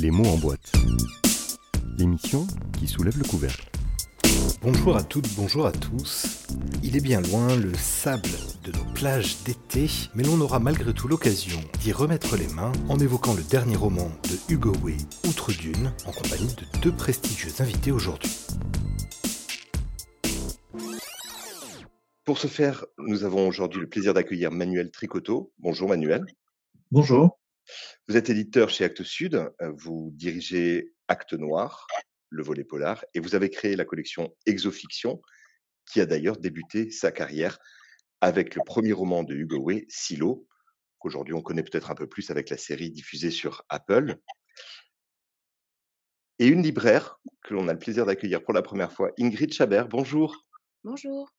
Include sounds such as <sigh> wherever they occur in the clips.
Les mots en boîte. L'émission qui soulève le couvercle. Bonjour à toutes, bonjour à tous. Il est bien loin le sable de nos plages d'été, mais l'on aura malgré tout l'occasion d'y remettre les mains en évoquant le dernier roman de Hugo Way, Outre Dune, en compagnie de deux prestigieux invités aujourd'hui. Pour ce faire, nous avons aujourd'hui le plaisir d'accueillir Manuel Tricoteau. Bonjour Manuel. Bonjour. Vous êtes éditeur chez Actes Sud, euh, vous dirigez Actes Noir, le volet polar, et vous avez créé la collection Exofiction, qui a d'ailleurs débuté sa carrière avec le premier roman de Hugo Way, Silo, qu'aujourd'hui on connaît peut-être un peu plus avec la série diffusée sur Apple. Et une libraire que l'on a le plaisir d'accueillir pour la première fois, Ingrid Chabert. Bonjour. Bonjour.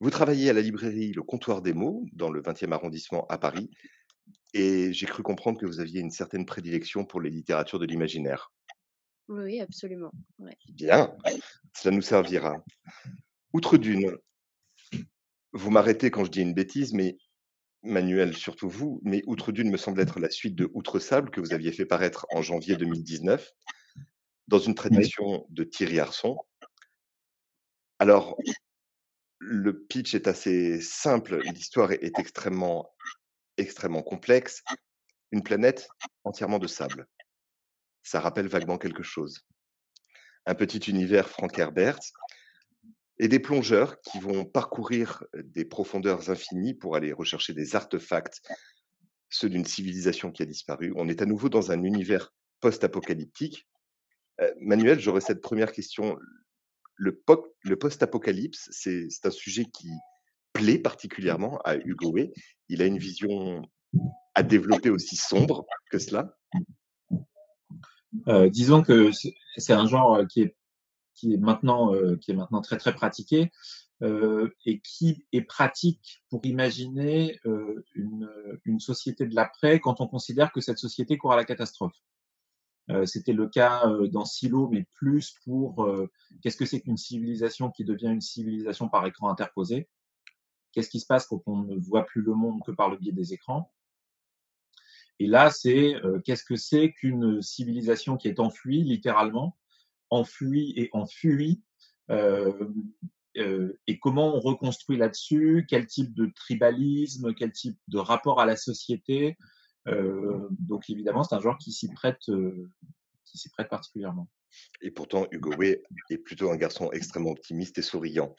Vous travaillez à la librairie Le Comptoir des mots, dans le 20e arrondissement à Paris, et j'ai cru comprendre que vous aviez une certaine prédilection pour les littératures de l'imaginaire. Oui, absolument. Ouais. Bien, cela nous servira. Outre d'une, vous m'arrêtez quand je dis une bêtise, mais Manuel, surtout vous, mais Outre d'une me semble être la suite de Outre Sable que vous aviez fait paraître en janvier 2019, dans une traduction de Thierry Arson. Alors, le pitch est assez simple, l'histoire est, est extrêmement, extrêmement complexe. Une planète entièrement de sable. Ça rappelle vaguement quelque chose. Un petit univers Frank Herbert et des plongeurs qui vont parcourir des profondeurs infinies pour aller rechercher des artefacts, ceux d'une civilisation qui a disparu. On est à nouveau dans un univers post-apocalyptique. Manuel, j'aurais cette première question. Le, le post-apocalypse, c'est un sujet qui plaît particulièrement à Hugo Way. Il a une vision à développer aussi sombre que cela. Euh, disons que c'est un genre euh, qui est, qui est, maintenant, euh, qui est maintenant très très pratiqué et qui est pratique pour imaginer une, une société de l'après quand on considère que cette société court à la catastrophe. C'était le cas dans Silo, mais plus pour qu'est-ce que c'est qu'une civilisation qui devient une civilisation par écran interposé? Qu'est-ce qui se passe quand on ne voit plus le monde que par le biais des écrans? Et là, c'est euh, qu'est-ce que c'est qu'une civilisation qui est enfuie, littéralement, enfuie et enfuie, euh, euh, et comment on reconstruit là-dessus, quel type de tribalisme, quel type de rapport à la société? Euh, donc évidemment, c'est un genre qui s'y prête, qui s'y prête particulièrement. Et pourtant, Hugo Way est plutôt un garçon extrêmement optimiste et souriant.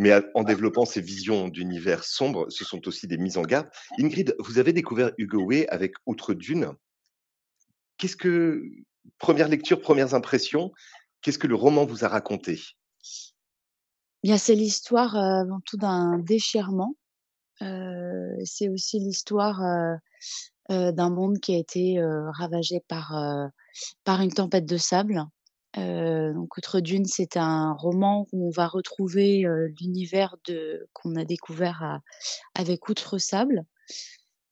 Mais en développant ces visions d'univers sombres, ce sont aussi des mises en garde. Ingrid, vous avez découvert Hugo Way avec Outre Dune. Qu'est-ce que, première lecture, premières impressions, qu'est-ce que le roman vous a raconté? Bien, c'est l'histoire euh, avant tout d'un déchirement. Euh, c'est aussi l'histoire euh, euh, d'un monde qui a été euh, ravagé par, euh, par une tempête de sable. Euh, donc, Outre Dune, c'est un roman où on va retrouver l'univers de qu'on a découvert avec Outre Sable.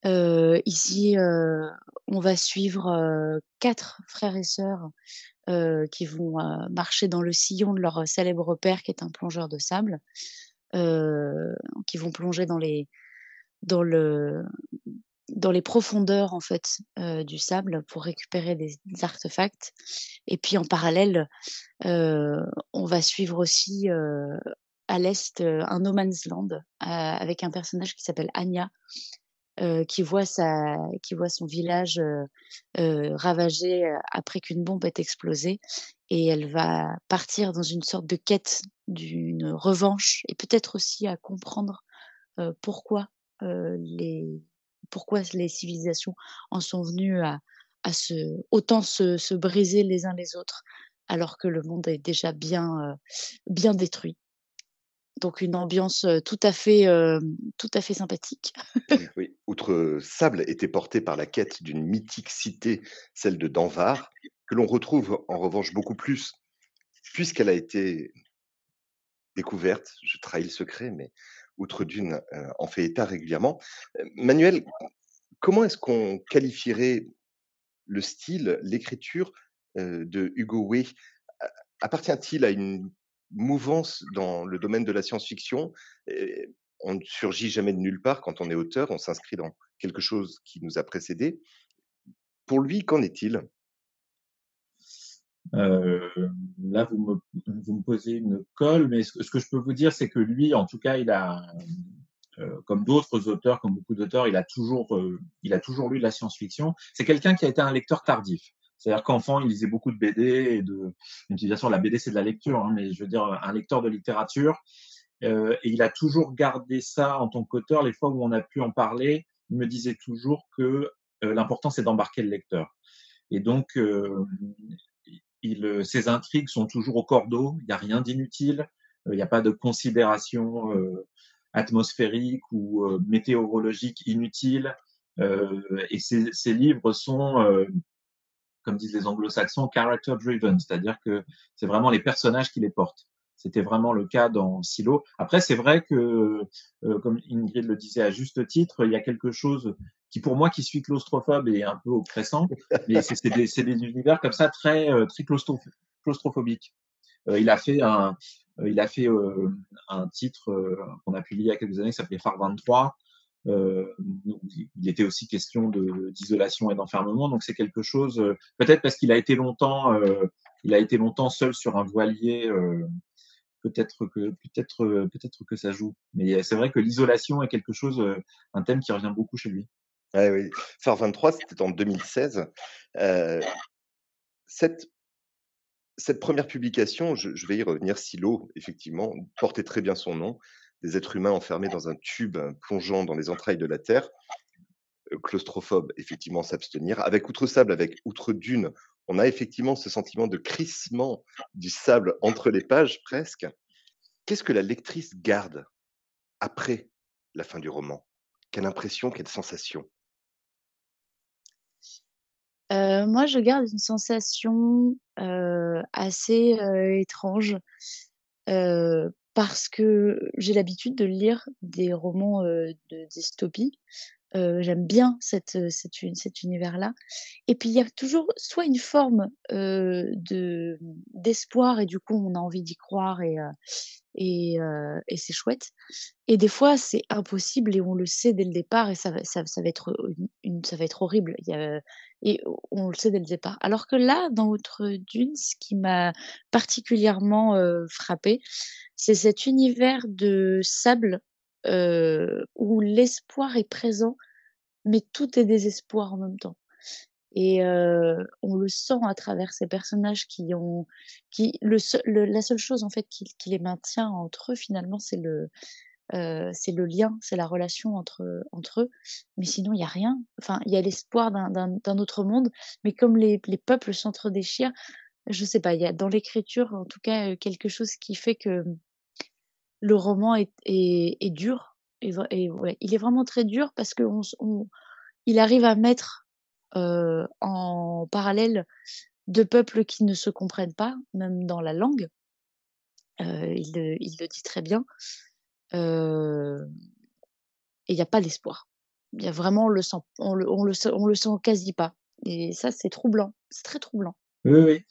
Ici, on va suivre quatre frères et sœurs qui vont marcher dans le sillon de leur célèbre père, qui est un plongeur de sable, qui vont plonger dans les, dans le, dans les profondeurs en fait euh, du sable pour récupérer des, artefacts. Et puis en parallèle, euh, on va suivre aussi euh, à l'est un no man's land avec un personnage qui s'appelle Anya, qui voit sa, qui voit son village ravagé après qu'une bombe ait explosé, et elle va partir dans une sorte de quête d'une revanche et peut-être aussi à comprendre pourquoi les pourquoi les civilisations en sont venues à, se autant se, se briser les uns les autres alors que le monde est déjà bien euh, détruit. Donc une ambiance euh, tout à fait euh, tout à fait sympathique. Oui, Outre Sable était porté par la quête d'une mythique cité, celle de Danvar, que l'on retrouve en revanche beaucoup plus, puisqu'elle a été découverte. Je trahis le secret, mais Outre Dune euh, en fait état régulièrement. Euh, Manuel, comment est-ce qu'on qualifierait le style, l'écriture euh, de Hugo Way Appartient-il à une mouvance dans le domaine de la science-fiction? On ne surgit jamais de nulle part quand on est auteur, on s'inscrit dans quelque chose qui nous a précédé. Pour lui, qu'en est-il? Là, vous me, posez une colle, mais ce, que je peux vous dire, c'est que lui, en tout cas, il a, comme d'autres auteurs, comme beaucoup d'auteurs, il a toujours, il a toujours lu de la science-fiction. C'est quelqu'un qui a été un lecteur tardif. C'est-à-dire qu'enfant, il lisait beaucoup de BD et de, sûr, la BD c'est de la lecture, hein, mais je veux dire un lecteur de littérature. Euh, et il a toujours gardé ça en tant qu'auteur. Les fois où on a pu en parler, il me disait toujours que euh, l'important c'est d'embarquer le lecteur. Et donc, euh, il, ses intrigues sont toujours au cordeau. Il n'y a rien d'inutile. Il n'y a pas de considération atmosphérique ou météorologique inutile. et ces, livres sont comme disent les anglo-saxons, character driven, c'est-à-dire que c'est vraiment les personnages qui les portent. C'était vraiment le cas dans Silo. Après, c'est vrai que, euh, comme Ingrid le disait à juste titre, il y a quelque chose qui, pour moi, qui suis claustrophobe et un peu oppressant, <laughs> mais c'est des, des, univers comme ça très, euh, très claustrophobiques. Euh, il a fait un, il a fait un titre qu'on a publié il y a quelques années qui s'appelait Phare 23, euh, il était aussi question d'isolation et d'enfermement, donc c'est quelque chose. Euh, peut-être parce qu'il a été longtemps, euh, il a été longtemps seul sur un voilier. Peut-être que peut-être que ça joue. Mais c'est vrai que l'isolation est quelque chose, un thème qui revient beaucoup chez lui. Ah oui, Phare 23, c'était en 2016. cette première publication, je, vais y revenir, Silo, effectivement, portait très bien son nom des êtres humains enfermés dans un tube plongeant dans les entrailles de la Terre. Euh, claustrophobe, effectivement, s'abstenir. Avec Outre-Sable, avec Outre-Dune, on a effectivement ce sentiment de crissement du sable entre les pages, presque. Qu'est-ce que la lectrice garde après la fin du roman? Quelle impression, quelle sensation? Euh, Moi, je garde une sensation euh, assez étrange parce que j'ai l'habitude de lire des romans de dystopie. J'aime bien cet, univers-là. Et puis il y a toujours soit une forme de d'espoir et du coup on a envie d'y croire et et, et c'est chouette. Et des fois c'est impossible et on le sait dès le départ et ça, va être ça va être horrible. Et on le sait dès le départ. Alors que là, dans Outre Dune, ce qui m'a particulièrement euh, frappé, c'est cet univers de sable euh, où l'espoir est présent, mais tout est désespoir en même temps. Et euh, on le sent à travers ces personnages qui ont, qui le, la seule chose en fait qui, les maintient entre eux finalement, c'est le, euh, c'est le lien, c'est la relation entre, entre eux. Mais sinon, il n'y a rien. Enfin, il y a l'espoir d'un autre monde. Mais comme les, les peuples s'entre-déchirent, je sais pas, il y a dans l'écriture, en tout cas, quelque chose qui fait que le roman est, est, dur. Et, et il est vraiment très dur parce que on, on, il arrive à mettre euh, en parallèle deux peuples qui ne se comprennent pas, même dans la langue. Euh, il, il, le dit très bien et il n'y a pas d'espoir. Il y a vraiment, on le sent, on le, on le, on le sent quasi pas. Et ça, c'est troublant. C'est très troublant. Oui, oui.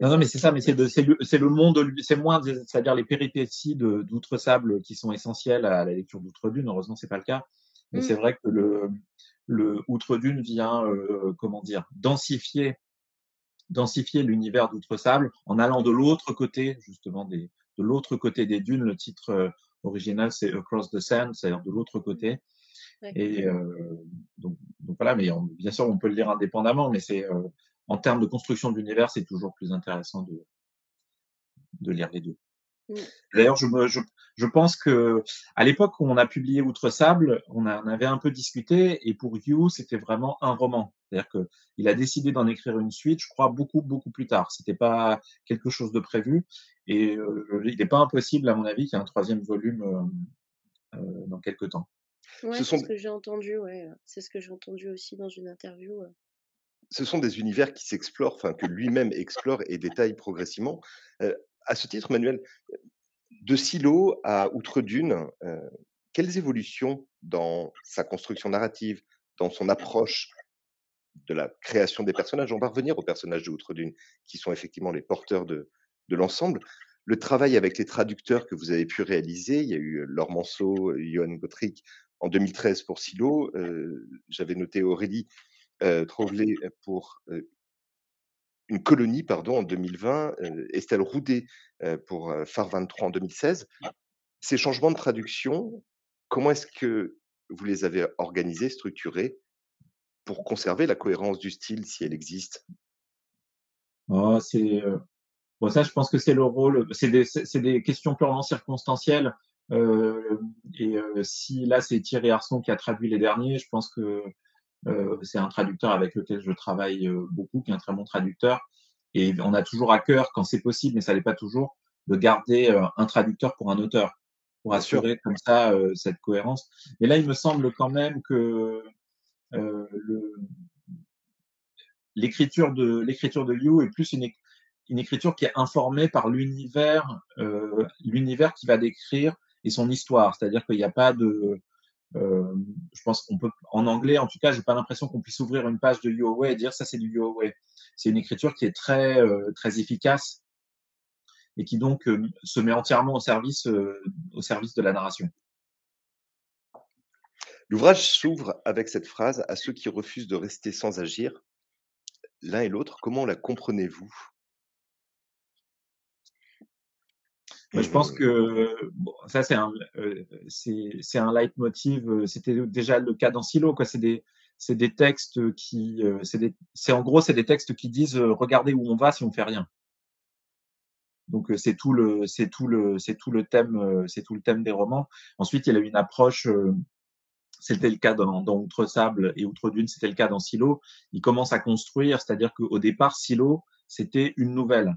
Non, non, mais c'est ça, mais c'est le, monde, c'est moins, c'est-à-dire les péripéties d'Outre-Sable qui sont essentielles à la lecture d'Outre-Dune. Heureusement, c'est pas le cas. Mais c'est mmh. vrai que le, le Outre-Dune vient, euh, comment dire, densifier, densifier l'univers d'Outre-Sable en allant de l'autre côté, justement, des, de l'autre côté des dunes. Le titre original, c'est Across the Sand, c'est-à-dire de l'autre côté. Et euh, donc, donc, voilà, mais bien sûr, on peut le lire indépendamment, mais c'est euh, en termes de construction d'univers, c'est toujours plus intéressant de, de lire les deux. Mmh. D'ailleurs, je, je, je, pense que à l'époque où on a publié Outre Sable, on, a, on avait un peu discuté, et pour You, c'était vraiment un roman. C'est-à-dire que il a décidé d'en écrire une suite, je crois, beaucoup beaucoup plus tard. C'était pas quelque chose de prévu, et euh, il n'est pas impossible, à mon avis, qu'il y ait un troisième volume euh, euh, dans quelques temps. Ouais, c'est ce que j'ai entendu. Ouais, c'est ce que j'ai entendu aussi dans une interview. Ce sont des univers qui s'explorent, enfin que lui-même explore et détaille progressivement à ce titre, Manuel, de Silo à Outre-Dune, euh, quelles évolutions dans sa construction narrative, dans son approche de la création des personnages On va revenir aux personnages de Outre-Dune, qui sont effectivement les porteurs de, l'ensemble. Le travail avec les traducteurs que vous avez pu réaliser, il y a eu Laure Manceau, Johan Gottrick en 2013 pour Silo. Euh, J'avais noté Aurélie euh, pour une colonie pardon, en 2020, Estelle Roudet pour Phare 23 en 2016. Ces changements de traduction, comment est-ce que vous les avez organisés, structurés pour conserver la cohérence du style si elle existe? Oh, c'est, Bon, ça, je pense que c'est le rôle, c'est des, c'est des questions purement circonstancielles. Euh, et euh, si là, c'est Thierry Arson qui a traduit les derniers, je pense que euh, c'est un traducteur avec lequel je travaille euh, beaucoup, qui est un très bon traducteur. Et on a toujours à cœur, quand c'est possible, mais ça n'est pas toujours, de garder euh, un traducteur pour un auteur, pour assurer comme ça cette cohérence. Mais là, il me semble quand même que l'écriture de l'écriture de Liu est plus une, une écriture qui est informée par l'univers, euh, l'univers qui va décrire et son histoire. C'est-à-dire qu'il n'y a pas de, euh, je pense qu'on peut, en anglais, en tout cas, j'ai pas l'impression qu'on puisse ouvrir une page de You Away et dire ça c'est du You Away. C'est une écriture qui est très, euh, très efficace et qui donc se met entièrement au service, au service de la narration. L'ouvrage s'ouvre avec cette phrase à ceux qui refusent de rester sans agir. L'un et l'autre, comment la comprenez-vous? Je pense que bon, ça, c'est un, euh, c'est un leitmotiv. Euh, c'était déjà le cas dans Silo. Quoi. C'est des, c'est des textes qui, euh, c'est, en gros, c'est des textes qui disent euh, regardez où on va si on fait rien. Donc c'est tout le, c'est tout le, c'est tout le thème, c'est tout le thème des romans. Ensuite, il y a une approche. c'était le cas dans, dans Outre Sable et Outre Dune, c'était le cas dans Silo. Il commence à construire, c'est-à-dire qu'au départ, Silo, c'était une nouvelle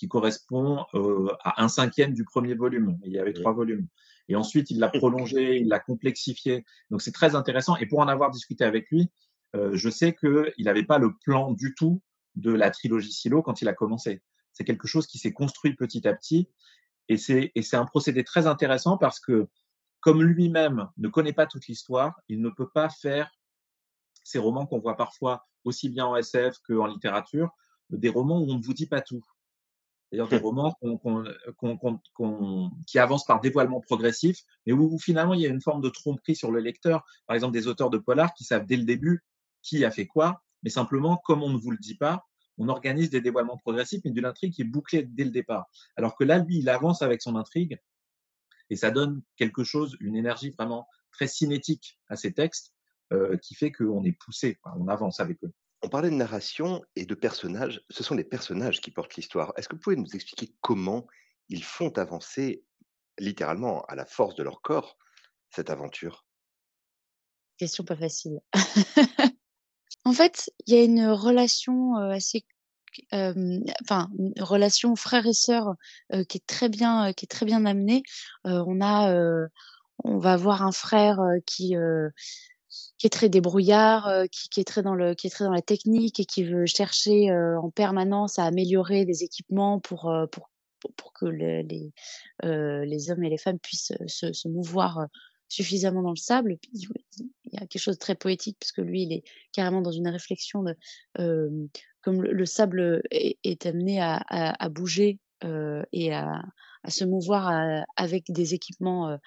qui correspond euh, à un cinquième du premier volume. Il y avait trois volumes. Et ensuite, il l'a prolongé, il l'a complexifié. Donc, c'est très intéressant. Et pour en avoir discuté avec lui, euh, je sais qu'il n'avait pas le plan du tout de la trilogie Silo quand il a commencé. C'est quelque chose qui s'est construit petit à petit. Et c'est, et c'est un procédé très intéressant parce que, comme lui-même ne connaît pas toute l'histoire, il ne peut pas faire ces romans qu'on voit parfois aussi bien en SF qu'en littérature, des romans où on ne vous dit pas tout. D'ailleurs, des romans qui avancent par dévoilement progressif, mais où, finalement il y a une forme de tromperie sur le lecteur. Par exemple, des auteurs de polar qui savent dès le début qui a fait quoi, mais simplement, comme on ne vous le dit pas, on organise des dévoilements progressifs, mais d'une intrigue qui est bouclée dès le départ. Alors que là, lui, il avance avec son intrigue, et ça donne quelque chose, une énergie vraiment très cinétique à ces textes, euh, qui fait qu'on est poussé, on avance avec eux. On parlait de narration et de personnages. Ce sont les personnages qui portent l'histoire. Est-ce que vous pouvez nous expliquer comment ils font avancer, littéralement, à la force de leur corps, cette aventure? Question pas facile. <laughs> en fait, il y a une relation assez enfin relation frère et sœur qui est très bien qui est très bien amenée on a on va avoir un frère qui qui est très débrouillard, euh, qui, est très dans le, qui est très dans la technique et qui veut chercher euh, en permanence à améliorer les équipements pour, euh, pour, pour, que le, les, les hommes et les femmes puissent se, mouvoir suffisamment dans le sable. il y a quelque chose de très poétique parce que lui, il est carrément dans une réflexion de comme le, sable est, amené à, à, à bouger et à, à, se mouvoir avec des équipements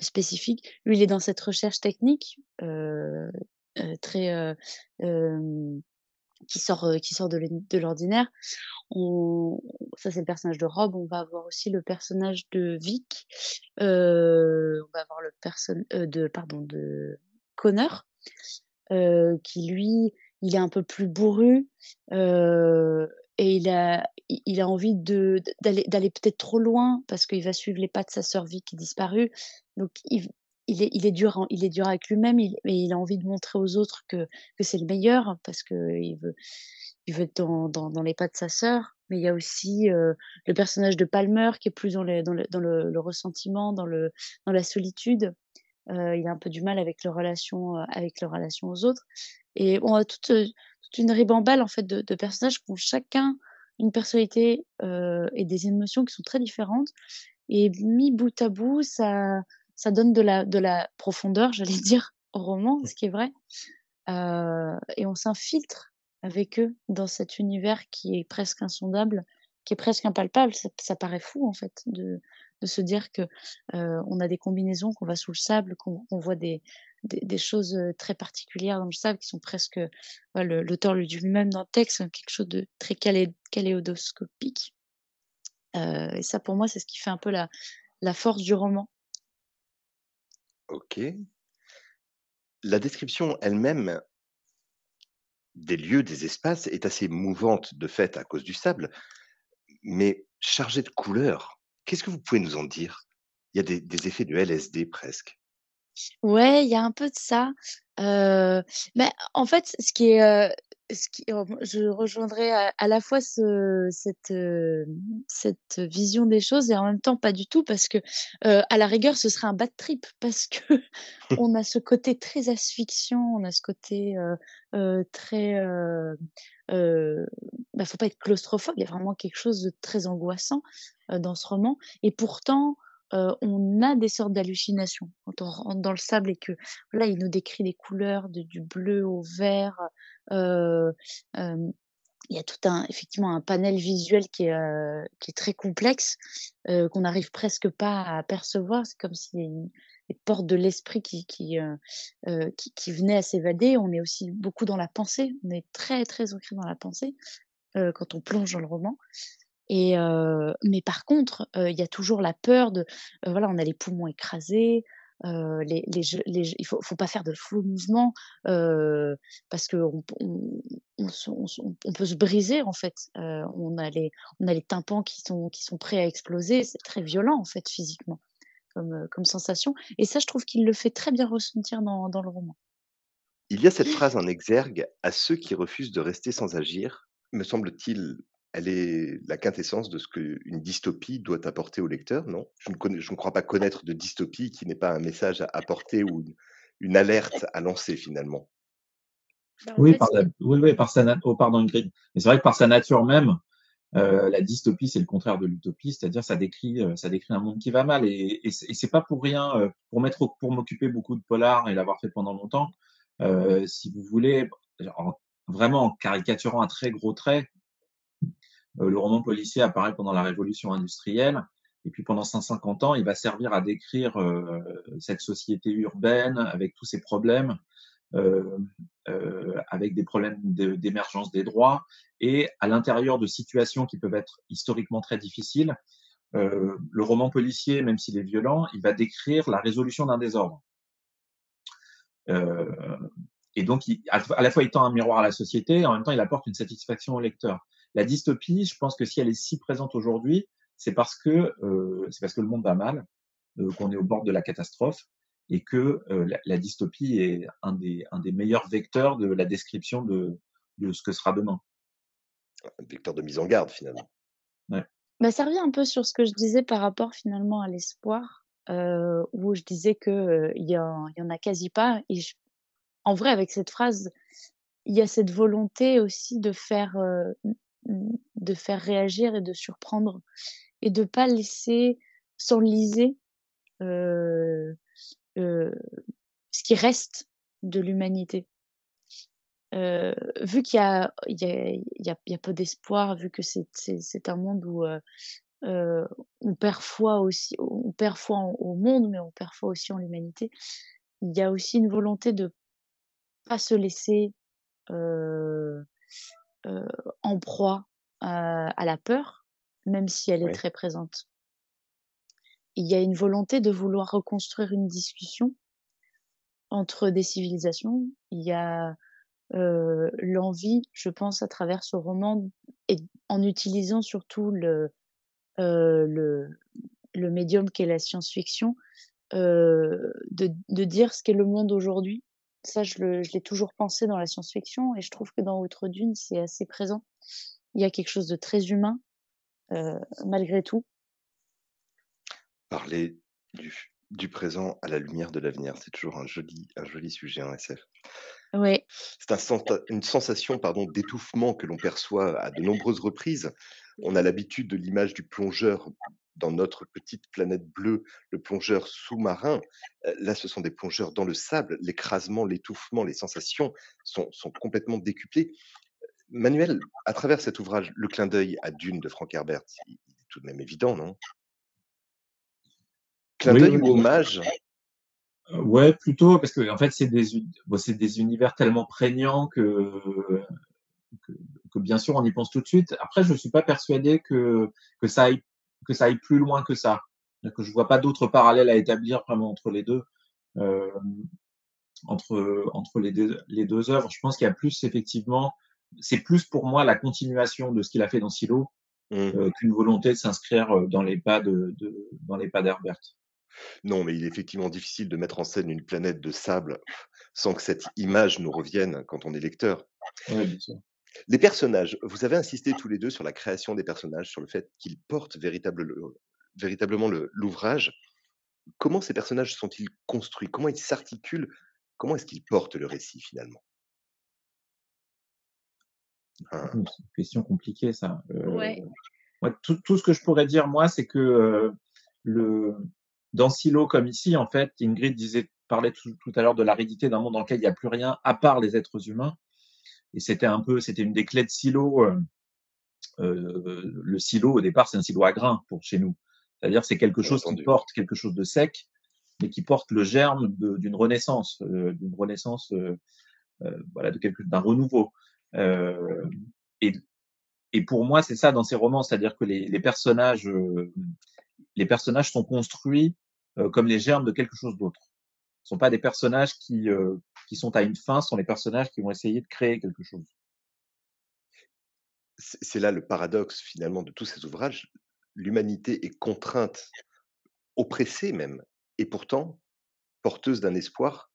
spécifique. Lui, il est dans cette recherche technique euh, euh, très euh, qui sort qui sort de l'ordinaire. On, ça c'est le personnage de Rob. On va avoir aussi le personnage de Vic. Euh, on va avoir le personne de pardon de Connor qui lui il est un peu plus bourru et il a il a envie de d'aller d'aller peut-être trop loin parce qu'il va suivre les pas de sa sœur Vic qui est disparue donc il, est, il est dur, il est dur avec lui-même, mais il a envie de montrer aux autres que, que c'est le meilleur parce que il veut, il veut être dans, dans, les pas de sa sœur. Mais il y a aussi euh, le personnage de Palmer qui est plus dans, dans, le, dans le, ressentiment, dans, le, dans la solitude. Euh, il a un peu du mal avec leur relation, euh, avec leur relation aux autres. Et on a toute, toute une ribambelle en fait de, personnages qui ont chacun une personnalité euh, et des émotions qui sont très différentes. Et mis bout à bout, ça, ça donne de la, de la profondeur, <laughs> j'allais dire, au roman, ce qui est vrai. Euh, et on s'infiltre avec eux dans cet univers qui est presque insondable, qui est presque impalpable. Ça, ça paraît fou, en fait, de, de se dire que euh, on a des combinaisons, qu'on va sous le sable, qu'on voit des, des, choses très particulières dans le sable qui sont presque, l'auteur le dit lui-même dans le texte, hein, quelque chose de très kaléidoscopique. et ça, pour moi, c'est ce qui fait un peu la, la force du roman. Ok. La description elle-même des lieux, des espaces est assez mouvante de fait à cause du sable, mais chargée de couleurs. Qu'est-ce que vous pouvez nous en dire? Il y a des, effets de LSD presque. Ouais, il y a un peu de ça. mais en fait, ce qui est, Oh, je rejoindrai à, la fois cette, cette vision des choses et en même temps pas du tout parce que à la rigueur ce serait un bad trip parce que <laughs> <laughs> on a ce côté très asphyxiant, on a ce côté très euh, bah, faut pas être claustrophobe, il y a vraiment quelque chose de très angoissant dans ce roman et pourtant on a des sortes d'hallucinations quand on rentre dans le sable et que là il nous décrit des couleurs de, du bleu au vert il y a tout un effectivement un panel visuel qui est, qui est très complexe qu'on n'arrive presque pas à percevoir. C'est comme si une, les portes de l'esprit qui qui, qui, qui venaient à s'évader. On est aussi beaucoup dans la pensée. On est très très ancré dans la pensée quand on plonge dans le roman et mais par contre, il y a toujours la peur de, voilà, on a les poumons écrasés, il faut, faut pas faire de faux mouvements parce que on, peut se briser en fait. on a les, on a les tympans qui sont, qui sont prêts à exploser. C'est très violent en fait physiquement comme, comme sensation. Et ça, je trouve qu'il le fait très bien ressentir dans, dans le roman. Il y a cette phrase en exergue à ceux qui refusent de rester sans agir, me semble-t-il elle est la quintessence de ce qu'une dystopie doit apporter au lecteur, non? Je ne, je ne, crois pas connaître de dystopie qui n'ait pas un message à apporter ou une, alerte à lancer finalement. Bah, oui, par oui, par sa oh, pardon Ingrid. Mais c'est vrai que par sa nature même, euh, la dystopie c'est le contraire de l'utopie, c'est-à-dire ça décrit euh, ça décrit un monde qui va mal et, et, c'est pas pour rien euh, pour mettre pour m'occuper beaucoup de polar et l'avoir fait pendant longtemps. si vous voulez, vraiment en caricaturant un très gros trait, le roman policier apparaît pendant la révolution industrielle. Et puis pendant 150 ans, il va servir à décrire euh, cette société urbaine avec tous ses problèmes, euh, euh, avec des problèmes d'émergence des droits, et à l'intérieur de situations qui peuvent être historiquement très difficiles. Euh, le roman policier, même s'il est violent, il va décrire la résolution d'un désordre. et donc, il, à la fois, il tend un miroir à la société, et en même temps, il apporte une satisfaction au lecteur. La dystopie, je pense que si elle est si présente aujourd'hui, c'est parce que euh, c'est parce que le monde va mal, euh, qu'on est au bord de la catastrophe et que euh, la, dystopie est un des, un des meilleurs vecteurs de la description de, de ce que sera demain. Un vecteur de mise en garde finalement. Ouais. Bah, ça revient un peu sur ce que je disais par rapport finalement à l'espoir, euh, où je disais que euh, il y, y, en a quasi pas. Et en vrai, avec cette phrase, il y a cette volonté aussi de faire de faire réagir et de surprendre et de pas laisser s'enliser euh, euh, ce qui reste de l'humanité. Euh, vu qu'il y a, il y, a, peu d'espoir, vu que c'est, c'est, un monde où on perd foi aussi, on perd foi au monde, mais on perd foi aussi en l'humanité. Il y a aussi une volonté de pas se laisser en proie à la peur, même si elle est très présente. Il y a une volonté de vouloir reconstruire une discussion entre des civilisations. Il y a euh, l'envie, je pense, à travers ce roman, et en utilisant surtout le, euh, le, le médium qu'est la science-fiction, euh, de, de dire ce qu'est le monde aujourd'hui ça, je l'ai toujours pensé dans la science-fiction et je trouve que dans Outre Dune, c'est assez présent. Il y a quelque chose de très humain, euh, malgré tout. Parler du, du, présent à la lumière de l'avenir, c'est toujours un joli, un joli sujet en SF. Oui. C'est un, une sensation pardon, d'étouffement que l'on perçoit à de nombreuses reprises. On a l'habitude de l'image du plongeur dans notre petite planète bleue, le plongeur sous-marin. Là, ce sont des plongeurs dans le sable. L'écrasement, l'étouffement, les sensations sont, sont, complètement décuplées. Manuel, à travers cet ouvrage, le clin d'œil à Dune de Frank Herbert, il, est tout de même évident, non? Clin d'œil ou hommage? Ouais, plutôt, parce que en fait, c'est des, bon, c'est des univers tellement prégnants que, que, que, bien sûr, on y pense tout de suite. Après, je suis pas persuadé que, que, ça, aille, que ça aille plus loin que ça. Que je vois pas d'autres parallèles à établir vraiment entre les deux. Euh, entre, entre les, deux, les deux œuvres. Je pense qu'il y a plus, effectivement, c'est plus pour moi la continuation de ce qu'il a fait dans Silo mmh. euh, qu'une volonté de s'inscrire euh, dans les pas de, de dans les pas d'Herbert. Non, mais il est effectivement difficile de mettre en scène une planète de sable sans que cette image nous revienne quand on est lecteur. Oui, bien sûr. Les personnages, vous avez insisté tous les deux sur la création des personnages, sur le fait qu'ils portent véritable, véritablement l'ouvrage. Comment ces personnages sont-ils construits? Comment ils s'articulent? Comment est-ce qu'ils portent le récit finalement? Hein? C'est une question compliquée, ça. Ouais. Euh, tout, tout, ce que je pourrais dire, moi, c'est que euh, le, dans Silo comme ici, en fait, Ingrid disait, parlait tout, tout à l'heure de l'aridité d'un monde dans lequel il n'y a plus rien à part les êtres humains. Et c'était un peu, c'était une des clés de Silo. Euh, euh, le silo, au départ, c'est un silo à grains pour chez nous. C'est-à-dire, c'est quelque chose qui porte quelque chose de sec, mais qui porte le germe d'une renaissance, euh, d'une renaissance, euh, euh, voilà, de quelque, d'un renouveau. et, et pour moi, c'est ça dans ces romans, c'est-à-dire que les, les personnages, les personnages sont construits comme les germes de quelque chose d'autre. Sont pas des personnages qui, qui sont à une fin, sont les personnages qui vont essayer de créer quelque chose. C'est là le paradoxe finalement de tous ces ouvrages. L'humanité est contrainte, oppressée même, et pourtant porteuse d'un espoir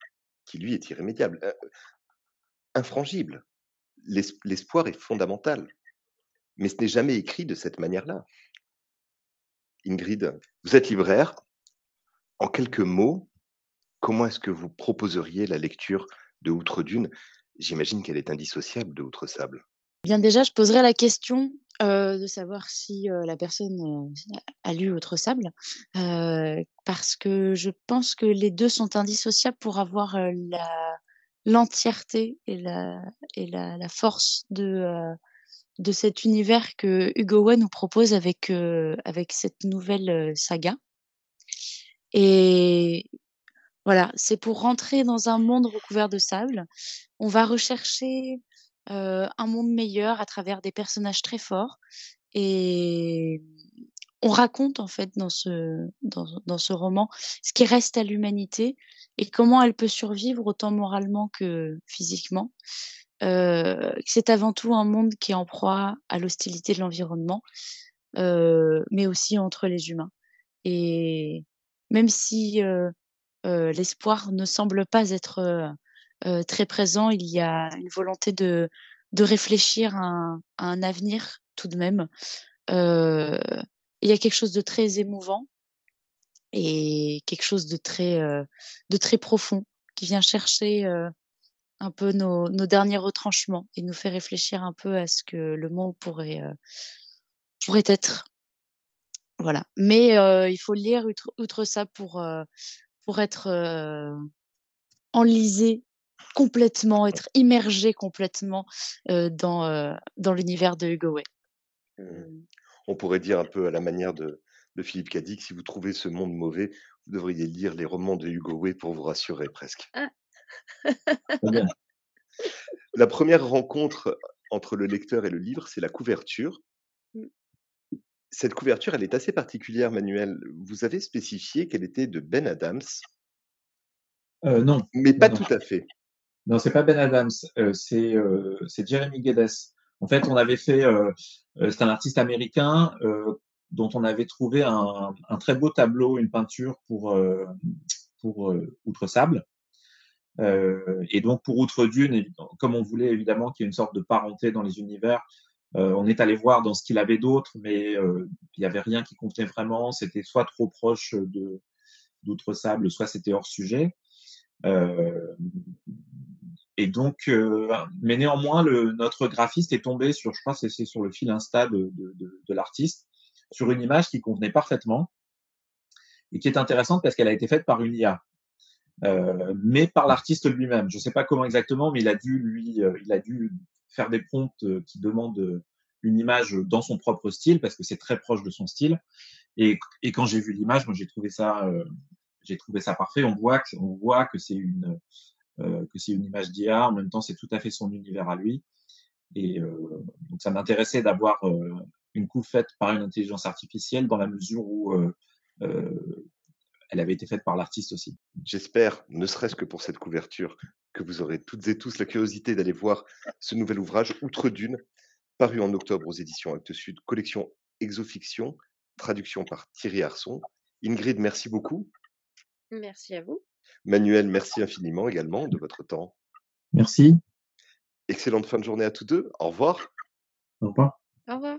qui, lui, est irrémédiable, infrangible. L'espoir est fondamental, mais ce n'est jamais écrit de cette manière-là. Ingrid, vous êtes libraire. En quelques mots, comment est-ce que vous proposeriez la lecture de Outre-Dune J'imagine qu'elle est indissociable de Outre-Sable. Bien déjà, je poserai la question euh, de savoir si euh, la personne euh, a lu Autre Sable, parce que je pense que les deux sont indissociables pour avoir l'entièreté et la force de de cet univers que Hugo Way nous propose avec avec cette nouvelle saga. Et voilà, c'est pour rentrer dans un monde recouvert de sable. On va rechercher euh, un monde meilleur à travers des personnages très forts. Et on raconte en fait dans ce, dans, dans ce roman ce qui reste à l'humanité et comment elle peut survivre autant moralement que physiquement. Euh, c'est avant tout un monde qui est en proie à l'hostilité de l'environnement, euh, mais aussi entre les humains. Et même si l'espoir ne semble pas être euh, euh, très présent. Il y a une volonté de, de réfléchir à un, un avenir tout de même. Euh, il y a quelque chose de très émouvant et quelque chose de très, euh, de très profond qui vient chercher euh, un peu nos, nos, derniers retranchements et nous fait réfléchir un peu à ce que le monde pourrait, euh, pourrait être. Voilà. Mais il faut lire outre ça pour, pour être enlisé complètement, être immergé complètement euh, dans, euh, dans l'univers de Hugo Way. Mmh. On pourrait dire un peu à la manière de, de Philippe Cadic, si vous trouvez ce monde mauvais, vous devriez lire les romans de Hugo Way pour vous rassurer presque. Ah. la première rencontre entre le lecteur et le livre, c'est la couverture. Cette couverture, elle est assez particulière, Manuel. Vous avez spécifié qu'elle était de Ben Adams? Euh, non. Mais pas tout à fait. Non, c'est pas Ben Adams, euh, c'est euh, c'est Jeremy Geddes. En fait, on avait fait, c'est un artiste américain dont on avait trouvé un, un, très beau tableau, une peinture pour pour Outre Sable. et donc pour Outre Dune, comme on voulait évidemment qu'il y ait une sorte de parenté dans les univers, on est allé voir dans ce qu'il avait d'autre, mais il n'y avait rien qui contenait vraiment. C'était soit trop proche de d'Outre Sable, soit c'était hors sujet. Euh, et donc, euh, mais néanmoins, le, notre graphiste est tombé sur, je crois, c'est sur le fil Insta de, de, de, de l'artiste, sur une image qui convenait parfaitement et qui est intéressante parce qu'elle a été faite par une IA, euh, mais par l'artiste lui-même. Je ne sais pas comment exactement, mais il a dû lui, euh, il a dû faire des prompts euh, qui demandent une image dans son propre style parce que c'est très proche de son style. Et, quand j'ai vu l'image, moi j'ai trouvé ça, j'ai trouvé ça parfait. On voit que, on voit que c'est une, euh, que c'est une image d'IA. En même temps, c'est tout à fait son univers à lui. Et euh, donc, ça m'intéressait d'avoir euh, une coupe faite par une intelligence artificielle dans la mesure où elle avait été faite par l'artiste aussi. J'espère, ne serait-ce que pour cette couverture, que vous aurez toutes et tous la curiosité d'aller voir ce nouvel ouvrage, Outre Dune, paru en octobre aux éditions Actes Sud, collection Exofiction, traduction par Thierry Arson. Ingrid, merci beaucoup. Merci à vous. Manuel, merci infiniment également de votre temps. Merci. Excellente fin de journée à tous deux. Au revoir. Au revoir. Au revoir.